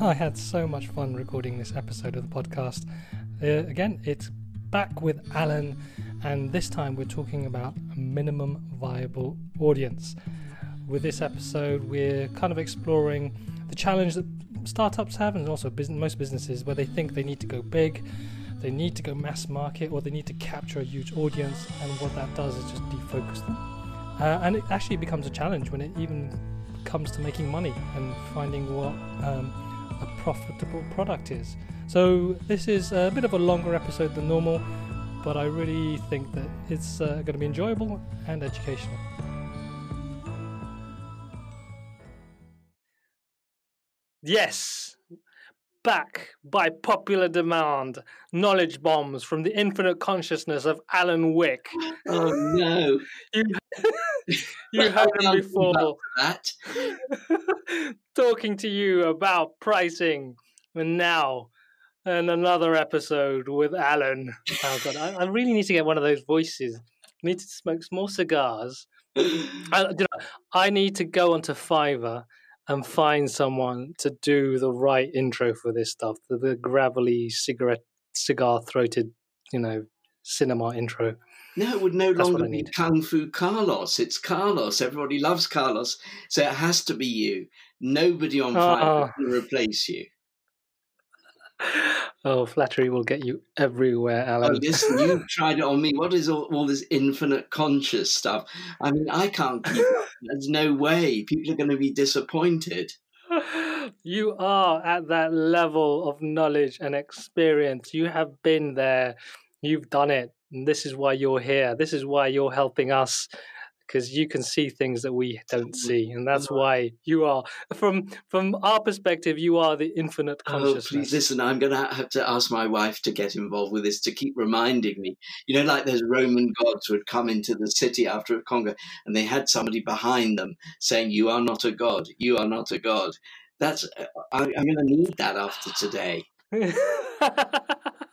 I had so much fun recording this episode of the podcast. Uh, again, it's back with Alan, and this time we're talking about minimum viable audience. With this episode, we're kind of exploring the challenge that startups have, and also business, most businesses, where they think they need to go big, they need to go mass market, or they need to capture a huge audience, and what that does is just defocus them. Uh, and it actually becomes a challenge when it even comes to making money and finding what um, profitable product is. So this is a bit of a longer episode than normal, but I really think that it's uh, going to be enjoyable and educational. Yes, back by popular demand, knowledge bombs from the infinite consciousness of Alan Wick. Oh no! you you heard him before. That. Talking to you about pricing, and now and another episode with Alan. Oh god, I, I really need to get one of those voices. I need to smoke some more cigars. I, you know, I need to go onto Fiverr and find someone to do the right intro for this stuff, the, the gravelly cigarette, cigar throated, you know, cinema intro. No, it would no That's longer be. Kung Fu Carlos. It's Carlos. Everybody loves Carlos, so it has to be you. Nobody on Uh-uh. Ah. Can replace you. Oh, flattery will get you everywhere, Oh, Alan. listen, you tried it on me. What is all, all this infinite conscious stuff? I mean, I can't keep up. There's no way. People are going to be disappointed. you are at that level of knowledge and experience. You have been there. You've done it. And this is why you're here. This is why you're helping us because you can see things that we don't see. And that's why you are from from our perspective you are the infinite Oh, consciousness. please listen. I'm going to have to ask my wife to get involved with this to keep reminding me. You know, like those Roman gods would come into the city after a conquer and they had somebody behind them saying, You are not a god. You are not a god. That's, uh, I, I'm going to need that after today.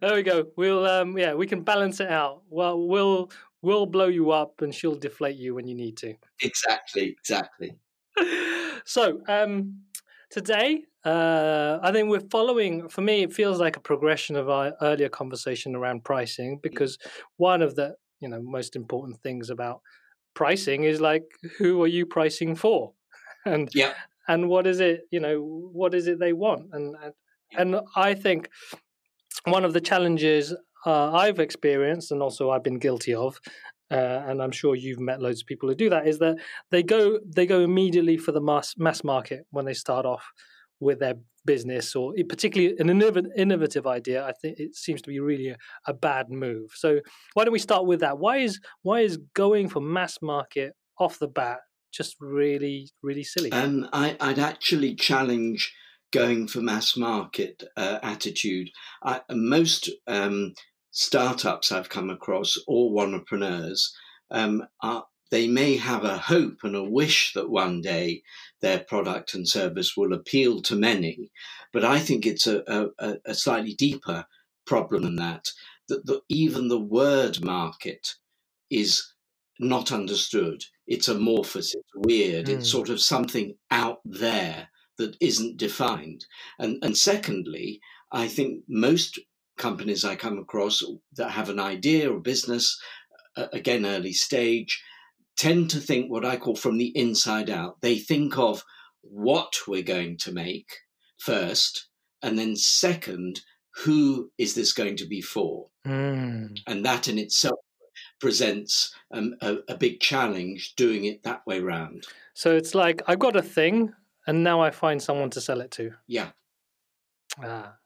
there we go. We'll um yeah, we can balance it out. Well, we'll we'll blow you up and she'll deflate you when you need to. Exactly, exactly. so, um today uh I think we're following for me it feels like a progression of our earlier conversation around pricing because one of the, you know, most important things about pricing is like who are you pricing for? And Yeah. and what is it, you know, what is it they want? And and, and I think one of the challenges uh, I've experienced, and also I've been guilty of, uh, and I'm sure you've met loads of people who do that, is that they go they go immediately for the mass mass market when they start off with their business, or particularly an innov- innovative idea. I think it seems to be really a, a bad move. So why don't we start with that? Why is why is going for mass market off the bat just really really silly? Um, I'd actually challenge going for mass market uh, attitude. I, most um, startups I've come across, or entrepreneurs, um, are, they may have a hope and a wish that one day their product and service will appeal to many, but I think it's a, a, a slightly deeper problem than that. That the, even the word market is not understood. It's amorphous, it's weird, it's Mm. sort of something out there that isn't defined. And, and secondly, I think most companies I come across that have an idea or business, uh, again, early stage, tend to think what I call from the inside out. They think of what we're going to make first, and then second, who is this going to be for? Mm. And that in itself presents um, a, a big challenge doing it that way round. So it's like I've got a thing, and now I find someone to sell it to. Yeah. Ah,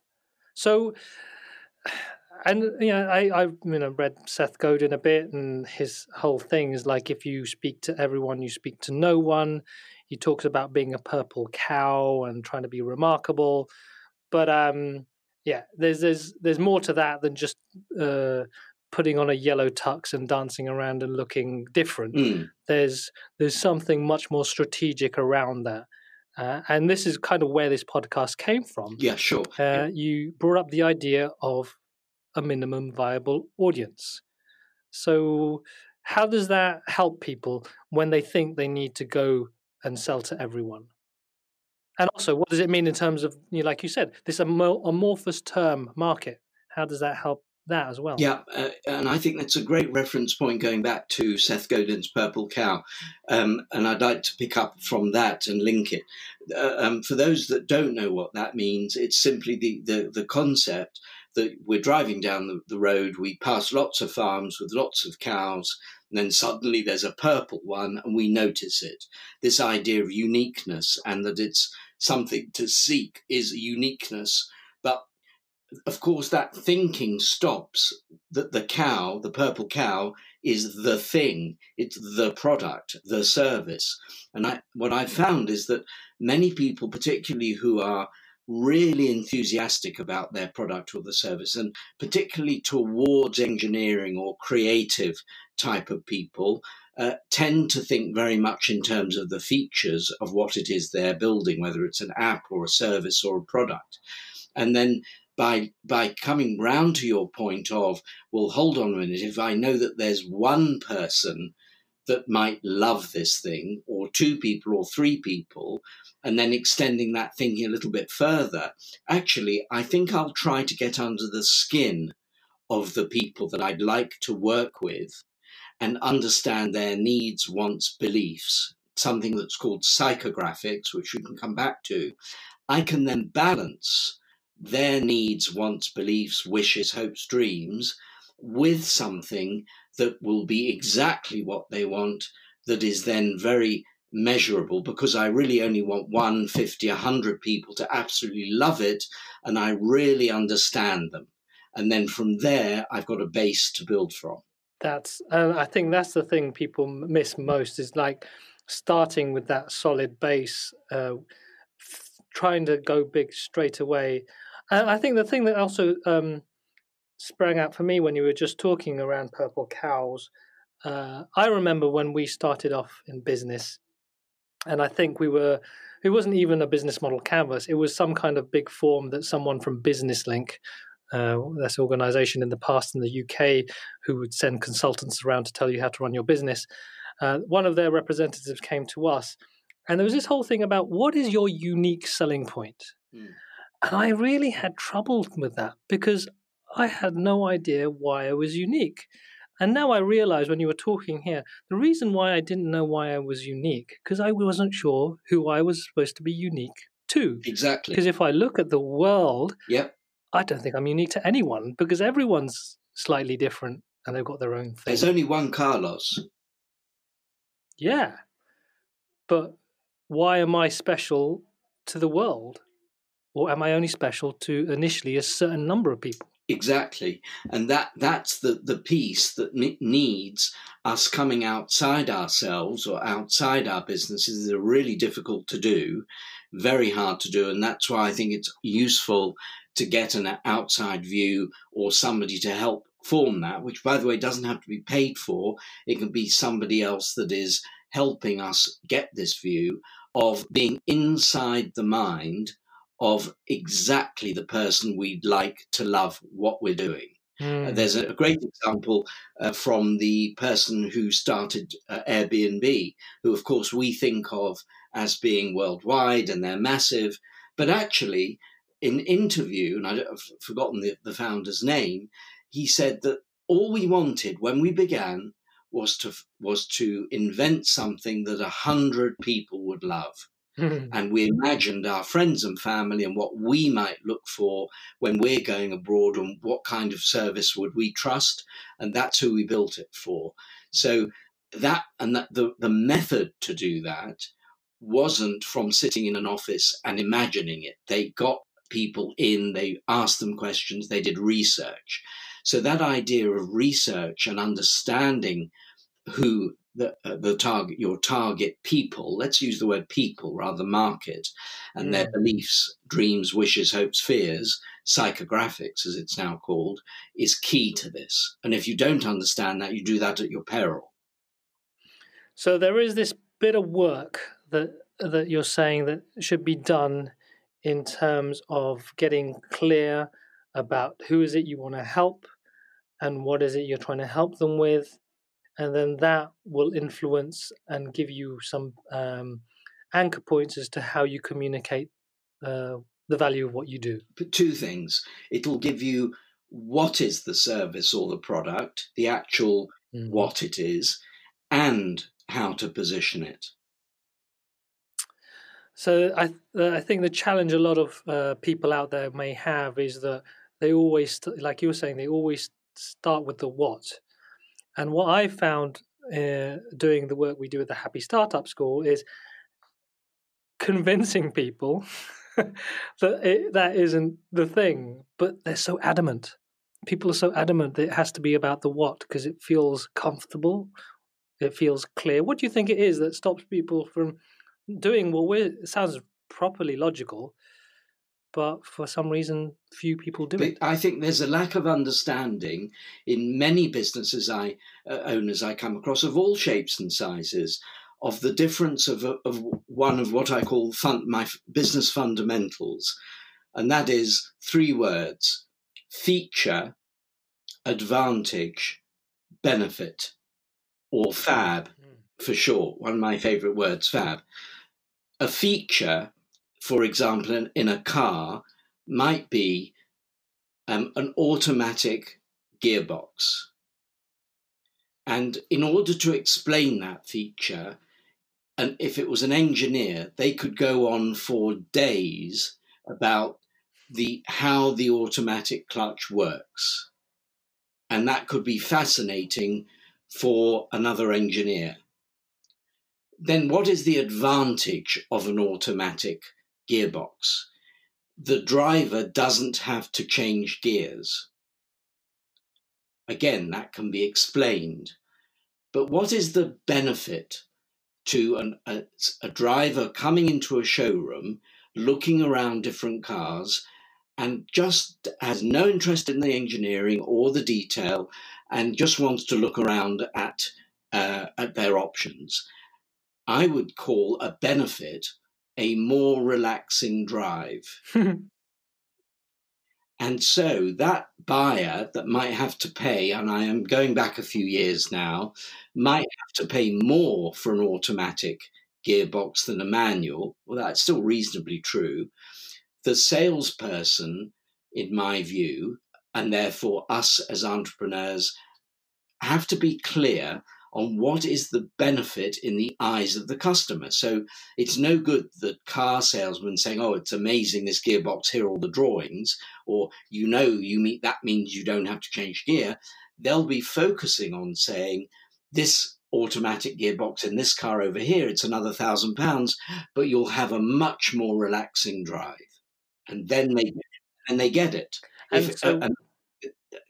so and you know, I I've you know read Seth Godin a bit, and his whole thing is like if you speak to everyone, you speak to no one. He talks about being a purple cow and trying to be remarkable, but um, yeah, there's there's there's more to that than just uh, putting on a yellow tux and dancing around and looking different Mm. there's there's something much more strategic around that uh, and this is kind of where this podcast came from Yeah, sure. uh, you brought up the idea of a minimum viable audience so how does that help people when they think they need to go and sell to everyone And also, what does it mean in terms of, you know, like you said, this amorphous term market? How does that help that as well? Yeah, uh, and I think that's a great reference point going back to Seth Godin's Purple Cow. Um, and I'd like to pick up from that and link it. Uh, um, for those that don't know what that means, it's simply the, the, the concept that we're driving down the, the road, we pass lots of farms with lots of cows, and then suddenly there's a purple one and we notice it. This idea of uniqueness and that it's something to seek is uniqueness. Of course, that thinking stops that the cow, the purple cow, is the thing, it's the product, the service. And I, what I've found is that many people, particularly who are really enthusiastic about their product or the service, and particularly towards engineering or creative type of people, uh, tend to think very much in terms of the features of what it is they're building, whether it's an app or a service or a product. And then by by coming round to your point of, well, hold on a minute, if I know that there's one person that might love this thing, or two people or three people, and then extending that thinking a little bit further, actually, I think I'll try to get under the skin of the people that I'd like to work with and understand their needs, wants, beliefs, something that's called psychographics, which we can come back to, I can then balance their needs, wants, beliefs, wishes, hopes, dreams with something that will be exactly what they want, that is then very measurable because I really only want one, 50, 100 people to absolutely love it and I really understand them. And then from there, I've got a base to build from. That's uh, I think that's the thing people miss most is like starting with that solid base, uh, f- trying to go big straight away. And I think the thing that also um, sprang out for me when you were just talking around purple cows. Uh, I remember when we started off in business, and I think we were. It wasn't even a business model canvas. It was some kind of big form that someone from Business Link uh, this organization in the past in the UK who would send consultants around to tell you how to run your business. Uh, one of their representatives came to us, and there was this whole thing about what is your unique selling point? Mm. And I really had trouble with that because I had no idea why I was unique. And now I realize when you were talking here, the reason why I didn't know why I was unique, because I wasn't sure who I was supposed to be unique to. Exactly. Because if I look at the world, yep. I don't think I'm unique to anyone because everyone's slightly different and they've got their own thing. There's only one Carlos. Yeah. But why am I special to the world? Or am I only special to initially a certain number of people? Exactly, and that that's the the piece that needs us coming outside ourselves or outside our businesses. is really difficult to do, very hard to do, and that's why I think it's useful to get an outside view or somebody to help form that, which, by the way, doesn't have to be paid for. It can be somebody else that is helping us get this view of being inside the mind of exactly the person we'd like to love what we're doing. Mm. Uh, there's a, great example uh, from the person who started uh, Airbnb, who, of course, we think of as being worldwide and they're massive. But actually, in interview, and I've forgotten the, the founder's name, he said that all we wanted when we began was to was to invent something that a hundred people would love. Hmm. and we imagined our friends and family and what we might look for when we're going abroad and what kind of service would we trust and that's who we built it for. Hmm. So that and that the, the method to do that wasn't from sitting in an office and imagining it. They got people in, they asked them questions, they did research. So that idea of research and understanding who the, uh, the target, your target people, let's use the word people rather than market, and mm. their beliefs, dreams, wishes, hopes, fears, psychographics as it's now called, is key to this. And if you don't understand that, you do that at your peril. So there is this bit of work that that you're saying that should be done in terms of getting clear about who is it you want to help and what is it you're trying to help them with and then that will influence and give you some um, anchor points as to how you communicate uh, the value of what you do. But two things. It'll give you what is the service or the product, the actual mm. what it is, and how to position it. So I uh, I think the challenge a lot of uh, people out there may have is that they always, like you were saying, they always start with the what. And what I found uh, doing the work we do at the Happy Startup School is convincing people that it, that isn't the thing, but they're so adamant. People are so adamant that it has to be about the what because it feels comfortable, it feels clear. What do you think it is that stops people from doing what we it sounds properly logical, but for some reason few people do it. I think there's a lack of understanding in many businesses I uh, owners I come across of all shapes and sizes of the difference of, of one of what I call fun, my business fundamentals, and that is three words: feature, advantage, benefit, or fab hmm. for short. One of my favourite words, fab. A feature for example, in, in a car, might be um, an automatic gearbox. And in order to explain that feature, and if it was an engineer, they could go on for days about the how the automatic clutch works. And that could be fascinating for another engineer. Then what is the advantage of an automatic gearbox. The driver doesn't have to change gears. Again, that can be explained. But what is the benefit to an, a, a driver coming into a showroom, looking around different cars, and just has no interest in the engineering or the detail and just wants to look around at, uh, at their options? I would call a benefit a more relaxing drive. Hmm. and so that buyer that might have to pay, and I am going back a few years now, might have to pay more for an automatic gearbox than a manual. Well, that's still reasonably true. The salesperson, in my view, and therefore us as entrepreneurs, have to be clear on what is the benefit in the eyes of the customer. So it's no good the car salesman saying, "Oh, it's amazing this gearbox. Here are all the drawings," or you know, you meet that means you don't have to change gear. They'll be focusing on saying, "This automatic gearbox in this car over here, it's another thousand pounds, but you'll have a much more relaxing drive." And then they and they get it. And if, so, uh,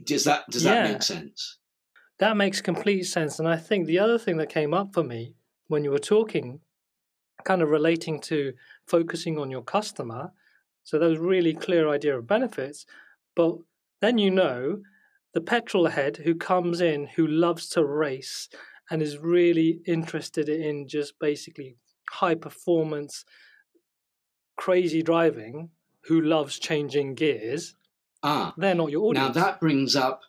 does that does yeah. that make sense? That makes complete sense. And I think the other thing that came up for me when you were talking, kind of relating to focusing on your customer, so there was really clear idea of benefits, but then you know the petrol head who comes in who loves to race and is really interested in just basically high performance crazy driving who loves changing gears ah they're not your audience now that brings up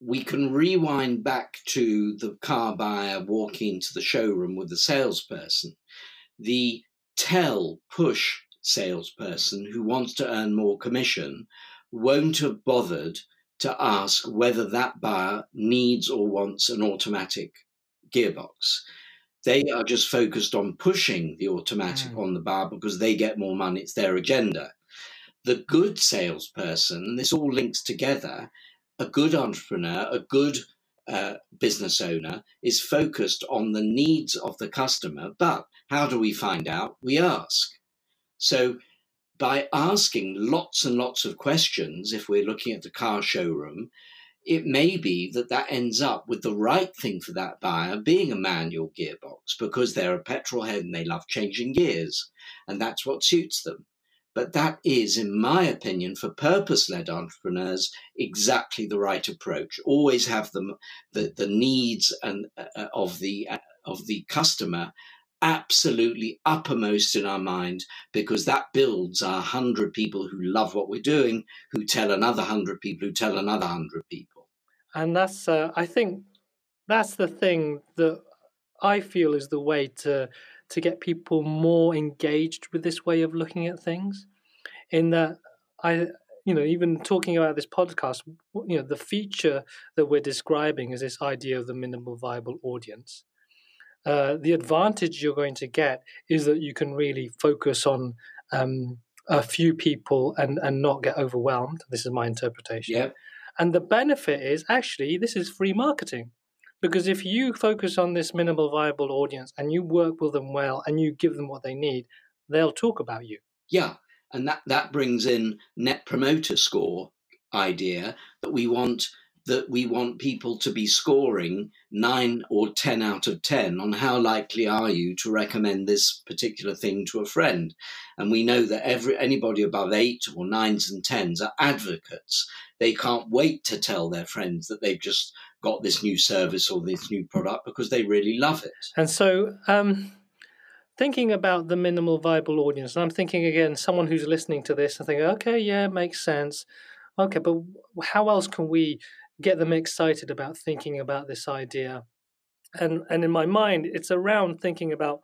we can rewind back to the car buyer walking into the showroom with the salesperson. The tell push salesperson who wants to earn more commission won't have bothered to ask whether that buyer needs or wants an automatic gearbox. They are just focused on pushing the automatic mm. on the bar because they get more money. It's their agenda. The good salesperson, this all links together, a good entrepreneur, a good uh, business owner is focused on the needs of the customer. But how do we find out? We ask. So by asking lots and lots of questions, if we're looking at the car showroom, it may be that that ends up with the right thing for that buyer being a manual gearbox because they're a petrol head and they love changing gears and that's what suits them. But that is, in my opinion, for purpose led entrepreneurs, exactly the right approach. Always have the, the needs and, uh, uh, of, the, uh, of the customer absolutely uppermost in our mind because that builds our 100 people who love what we're doing, who tell another 100 people, who tell another 100 people. And that's, uh, I think, that's the thing that I feel is the way to to get people more engaged with this way of looking at things. In that, I, you know, even talking about this podcast, you know, the feature that we're describing is this idea of the minimal viable audience. Uh, the advantage you're going to get is that you can really focus on um, a few people and and not get overwhelmed. This is my interpretation. Yep. And the benefit is actually this is free marketing. Because if you focus on this minimal viable audience and you work with them well and you give them what they need, they'll talk about you. Yeah. And that, that brings in net promoter score idea that we want that we want people to be scoring nine or 10 out of 10 on how likely are you to recommend this particular thing to a friend. And we know that every, anybody above eight or nines and tens are advocates. They can't wait to tell their friends that they've just got this new service or this new product because they really love it. And so, um, thinking about the minimal viable audience, and I'm thinking again, someone who's listening to this and thinking, okay, yeah, makes sense. Okay, but how else can we get them excited about thinking about this idea. And and in my mind, it's around thinking about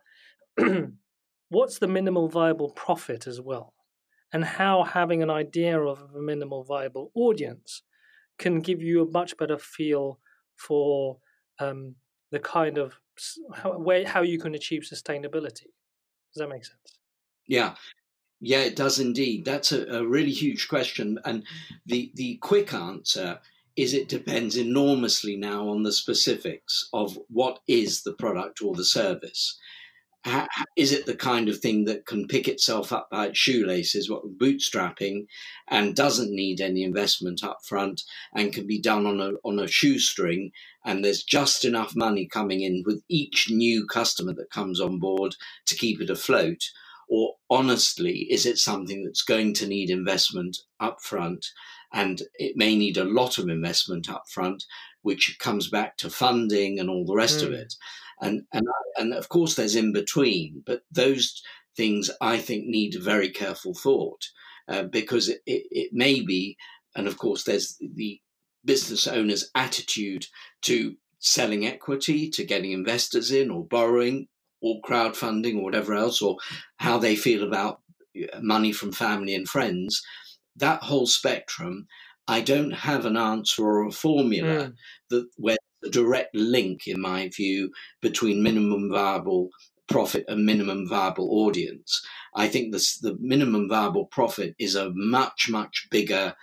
what's the minimal viable profit as well, and how having an idea of a minimal viable audience can give you a much better feel for um, the kind of how, way how you can achieve sustainability. Does that make sense? Yeah, yeah, it does indeed. That's a, a, really huge question, and the the quick answer is it depends enormously now on the specifics of what is the product or the service. Is it the kind of thing that can pick itself up by its shoelaces, what bootstrapping, and doesn't need any investment up front, and can be done on a on a shoestring, and there's just enough money coming in with each new customer that comes on board to keep it afloat? Or honestly, is it something that's going to need investment up front and it may need a lot of investment up front, which comes back to funding and all the rest mm. of it. And, and, and of course, there's in between, but those things I think need very careful thought uh, because it, it, it may be, and of course, there's the business owner's attitude to selling equity, to getting investors in or borrowing or crowdfunding or whatever else, or how they feel about uh, money from family and friends that whole spectrum, I don't have an answer or a formula mm. that where the direct link, in my view, between minimum viable profit and minimum viable audience. I think this, the minimum viable profit is a much, much bigger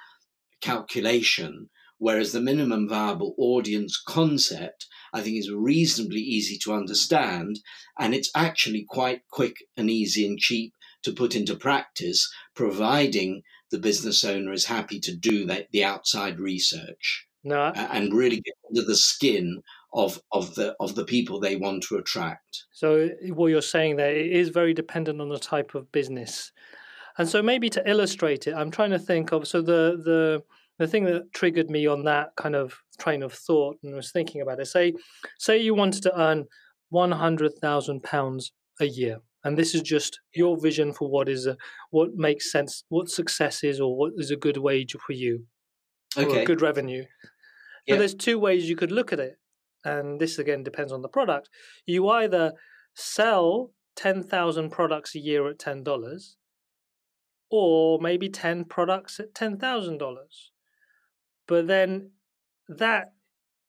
calculation, whereas the minimum viable audience concept, I think, is reasonably easy to understand, and it's actually quite quick and easy and cheap to put into practice, providing the business owner is happy to do that, the outside research no. and really get under the skin of of the of the people they want to attract. So what you're saying there it is very dependent on the type of business. And so maybe to illustrate it, I'm trying to think of so the the the thing that triggered me on that kind of train of thought and was thinking about it. Say say you wanted to earn one hundred thousand pounds a year and this is just your vision for what is a, what makes sense, what success is, or what is a good wage for you, okay. or good revenue. So there's two ways you could look at it, and this again depends on the product. You either sell ten thousand products a year at ten dollars, or maybe ten products at ten thousand dollars. But then that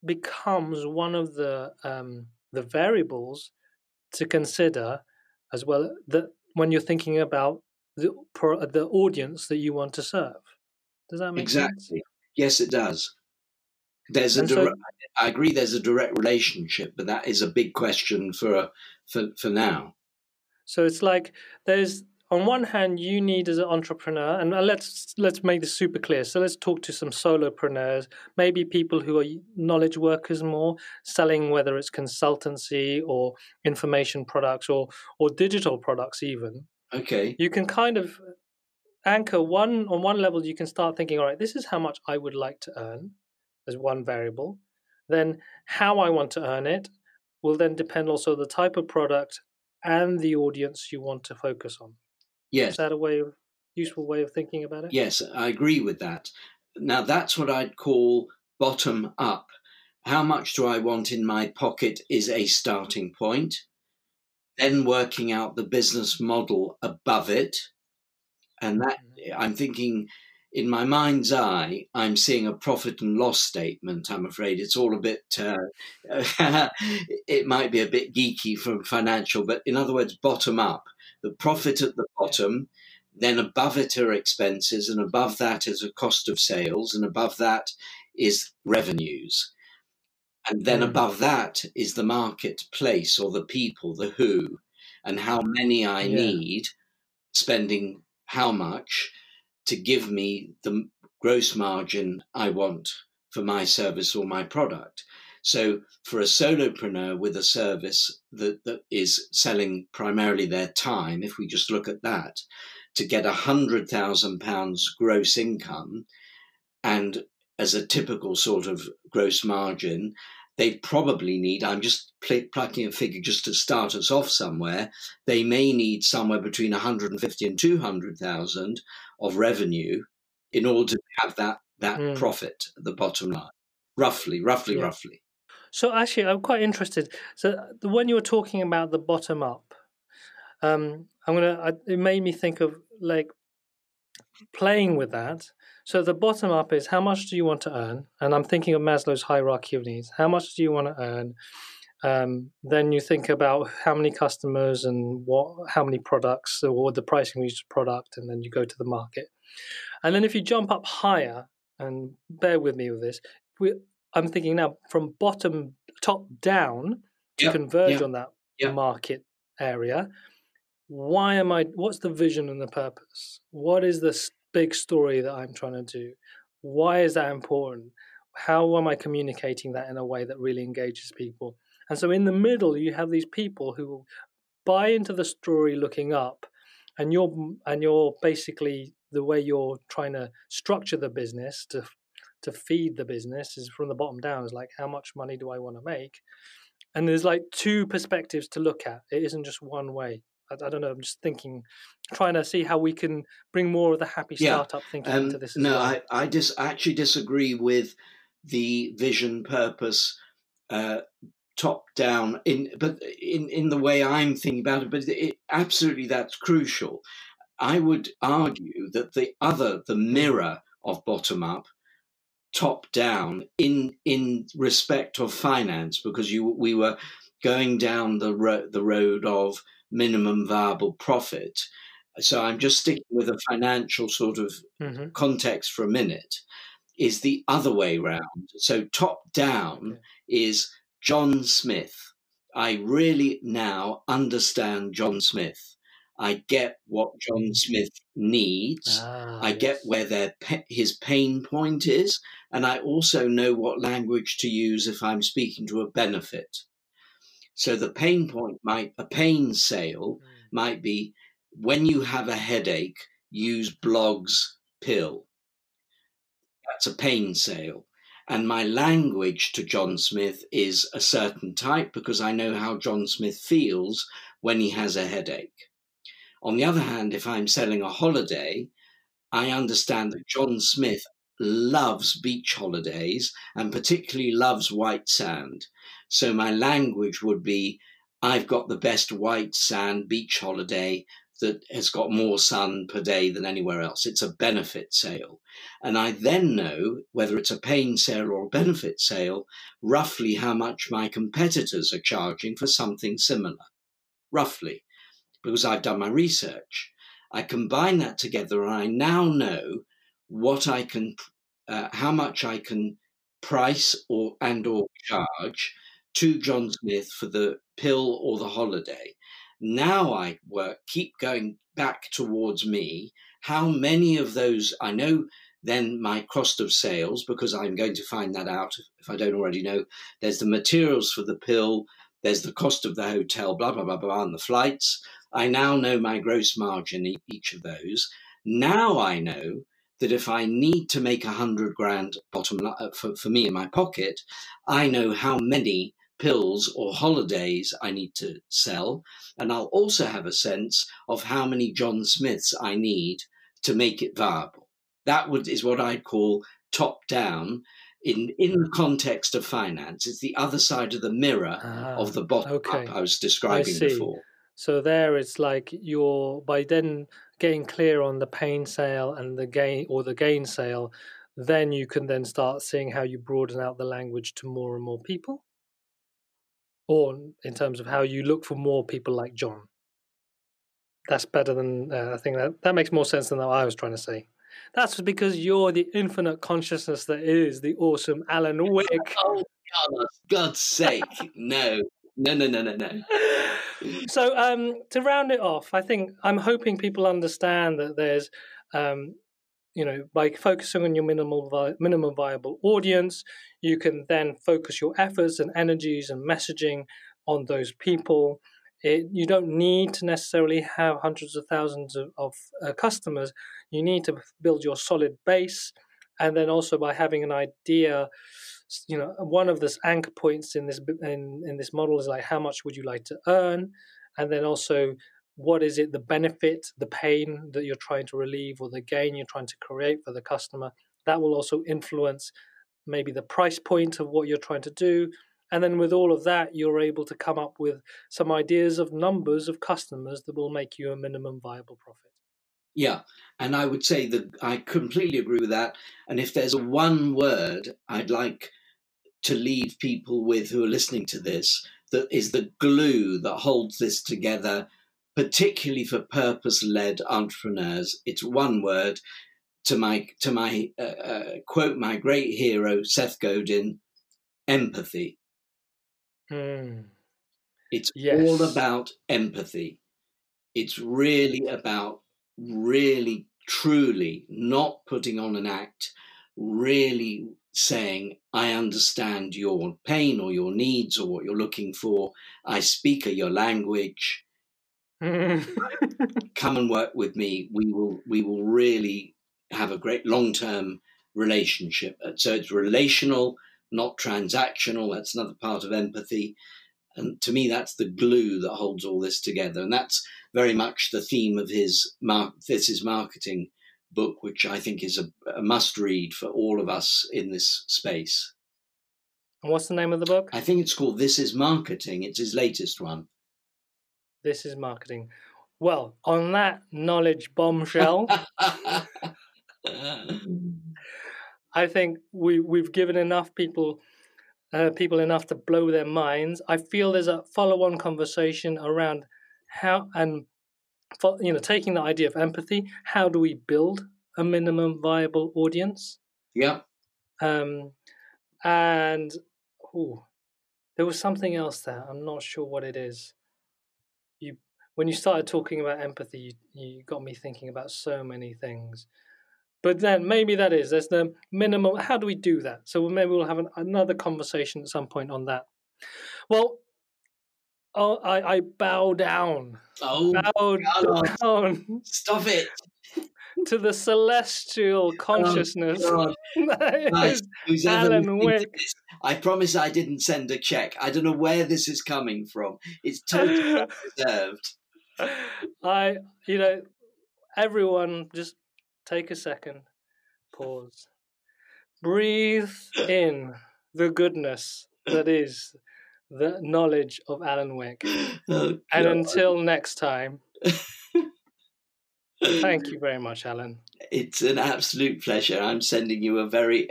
becomes one of the um, the variables to consider as well that when you're thinking about the the audience that you want to serve. Does that make exactly. sense? Exactly. Yes, it does. There's a direct, I agree. There's a direct relationship, but that is a big question for for for now. So it's like there's on one hand you need as an entrepreneur and let's let's make this super clear so let's talk to some solopreneurs maybe people who are knowledge workers more selling whether it's consultancy or information products or or digital products even okay you can kind of anchor one on one level you can start thinking all right this is how much i would like to earn as one variable then how i want to earn it will then depend also the type of product and the audience you want to focus on Yes. Is that a way of useful way of thinking about it? Yes, I agree with that. Now that's what I'd call bottom up. How much do I want in my pocket is a starting point. then working out the business model above it. And that mm-hmm. I'm thinking in my mind's eye, I'm seeing a profit and loss statement. I'm afraid it's all a bit, uh, it might be a bit geeky from financial, but in other words, bottom up. The profit at the bottom, then above it are expenses, and above that is a cost of sales, and above that is revenues. And then mm. above that is the marketplace or the people, the who, and how many I yeah. need, spending how much to give me the gross margin I want for my service or my product. So, for a solopreneur with a service that, that is selling primarily their time, if we just look at that, to get a hundred thousand pounds gross income, and as a typical sort of gross margin, they probably need, I'm just pl- plucking a figure just to start us off somewhere, they may need somewhere between 150 and 200,000 of revenue in order to have that, that mm. profit at the bottom line. Roughly, roughly, yeah. roughly. So actually, I'm quite interested. So when you were talking about the bottom up, um, I'm gonna. I, it made me think of like playing with that so the bottom up is how much do you want to earn? And I'm thinking of Maslow's hierarchy of needs. How much do you want to earn? Um, then you think about how many customers and what, how many products, or the pricing of each product, and then you go to the market. And then if you jump up higher, and bear with me with this, we, I'm thinking now from bottom top down to yep, converge yep, on that yep. market area. Why am I? What's the vision and the purpose? What is the big story that I'm trying to do. Why is that important? How am I communicating that in a way that really engages people? And so in the middle, you have these people who buy into the story looking up, and you're and you're basically the way you're trying to structure the business to to feed the business is from the bottom down. Is like how much money do I want to make? And there's like two perspectives to look at. It isn't just one way. I, I, don't know. I'm just thinking, trying to see how we can bring more of the happy startup yeah. thinking um, into this. no, well. I I dis- actually disagree with the vision purpose. Uh, top down in but in in the way I'm thinking about it but it, absolutely that's crucial I would argue that the other the mirror of bottom up top down in in respect of finance because you we were going down the ro- the road of minimum viable profit. So I'm just sticking with a financial sort of mm-hmm. context for a minute. Is the other way round. So top down okay. is John Smith. I really now understand John Smith. I get what John Smith needs. Ah, I yes. get where their his pain point is, and I also know what language to use if I'm speaking to a benefit. So the pain point might, a pain sale mm. might be when you have a headache, use Blog's pill. That's a pain sale. And my language to John Smith is a certain type because I know how John Smith feels when he has a headache. On the other hand, if I'm selling a holiday, I understand that John Smith loves beach holidays and particularly loves white sand. So my language would be I've got the best white sand beach holiday that has got more sun per day than anywhere else. It's a benefit sale. And I then know whether it's a pain sale or a benefit sale, roughly how much my competitors are charging for something similar. Roughly, because I've done my research. I combine that together and I now know what I can, uh, how much I can price or and or charge to John Smith for the pill or the holiday. Now I work, keep going back towards me. How many of those I know then my cost of sales, because I'm going to find that out if I don't already know. There's the materials for the pill, there's the cost of the hotel, blah, blah, blah, blah, and the flights. I now know my gross margin each of those. Now I know that if I need to make a hundred grand bottom line uh, for, for me in my pocket, I know how many pills or holidays I need to sell. And I'll also have a sense of how many John Smiths I need to make it viable. That would, is what I'd call top down. In, in the context of finance, it's the other side of the mirror ah, of the bottom okay. up I was describing I before. So there, it's like you're by then getting clear on the pain sale and the gain or the gain sale, then you can then start seeing how you broaden out the language to more and more people, or in terms of how you look for more people like John. That's better than uh, I think that that makes more sense than what I was trying to say. That's because you're the infinite consciousness that is the awesome Alan Wick. oh, God, God's sake, no, no, no, no, no, no. so um, to round it off, I think I'm hoping people understand that there's, um, you know, by focusing on your minimal vi- minimum viable audience, you can then focus your efforts and energies and messaging on those people. It, you don't need to necessarily have hundreds of thousands of, of uh, customers. You need to build your solid base, and then also by having an idea you know one of the anchor points in this in, in this model is like how much would you like to earn and then also what is it the benefit the pain that you're trying to relieve or the gain you're trying to create for the customer that will also influence maybe the price point of what you're trying to do and then with all of that you're able to come up with some ideas of numbers of customers that will make you a minimum viable profit yeah, and I would say that I completely agree with that. And if there's one word I'd like to leave people with who are listening to this that is the glue that holds this together, particularly for purpose-led entrepreneurs. It's one word. To my to my uh, uh, quote my great hero Seth Godin, empathy. Mm. It's yes. all about empathy. It's really about really truly not putting on an act, really saying, I understand your pain or your needs or what you're looking for. I speak your language. Come and work with me. We will we will really have a great long term relationship. Uh, so it's relational, not transactional. That's another part of empathy. And to me, that's the glue that holds all this together. And that's very much the theme of his this is marketing book, which I think is a, a must read for all of us in this space. And what's the name of the book? I think it's called This is Marketing. It's his latest one. This is Marketing. Well, on that knowledge bombshell, I think we we've given enough people uh, people enough to blow their minds. I feel there's a follow-on conversation around how and you know, taking the idea of empathy, how do we build a minimum viable audience? Yeah. Um, and ooh, there was something else there. I'm not sure what it is. When you started talking about empathy, you, you got me thinking about so many things. But then maybe that is there's the minimum. How do we do that? So maybe we'll have an, another conversation at some point on that. Well, Oh, I, I bow down. Oh, bow God. down. Stop it. To the celestial oh, consciousness. Oh, nice. Alan Wick. I promise I didn't send a check. I don't know where this is coming from. It's totally deserved. I, you know, everyone just take a second, pause, breathe in the goodness that is the knowledge of Alan Wick. Oh, and until next time, thank you very much, Alan. It's an absolute pleasure. I'm sending you a very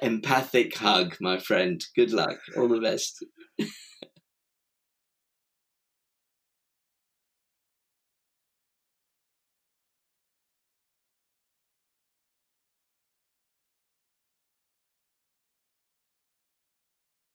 empathic hug, my friend. Good luck. All the best.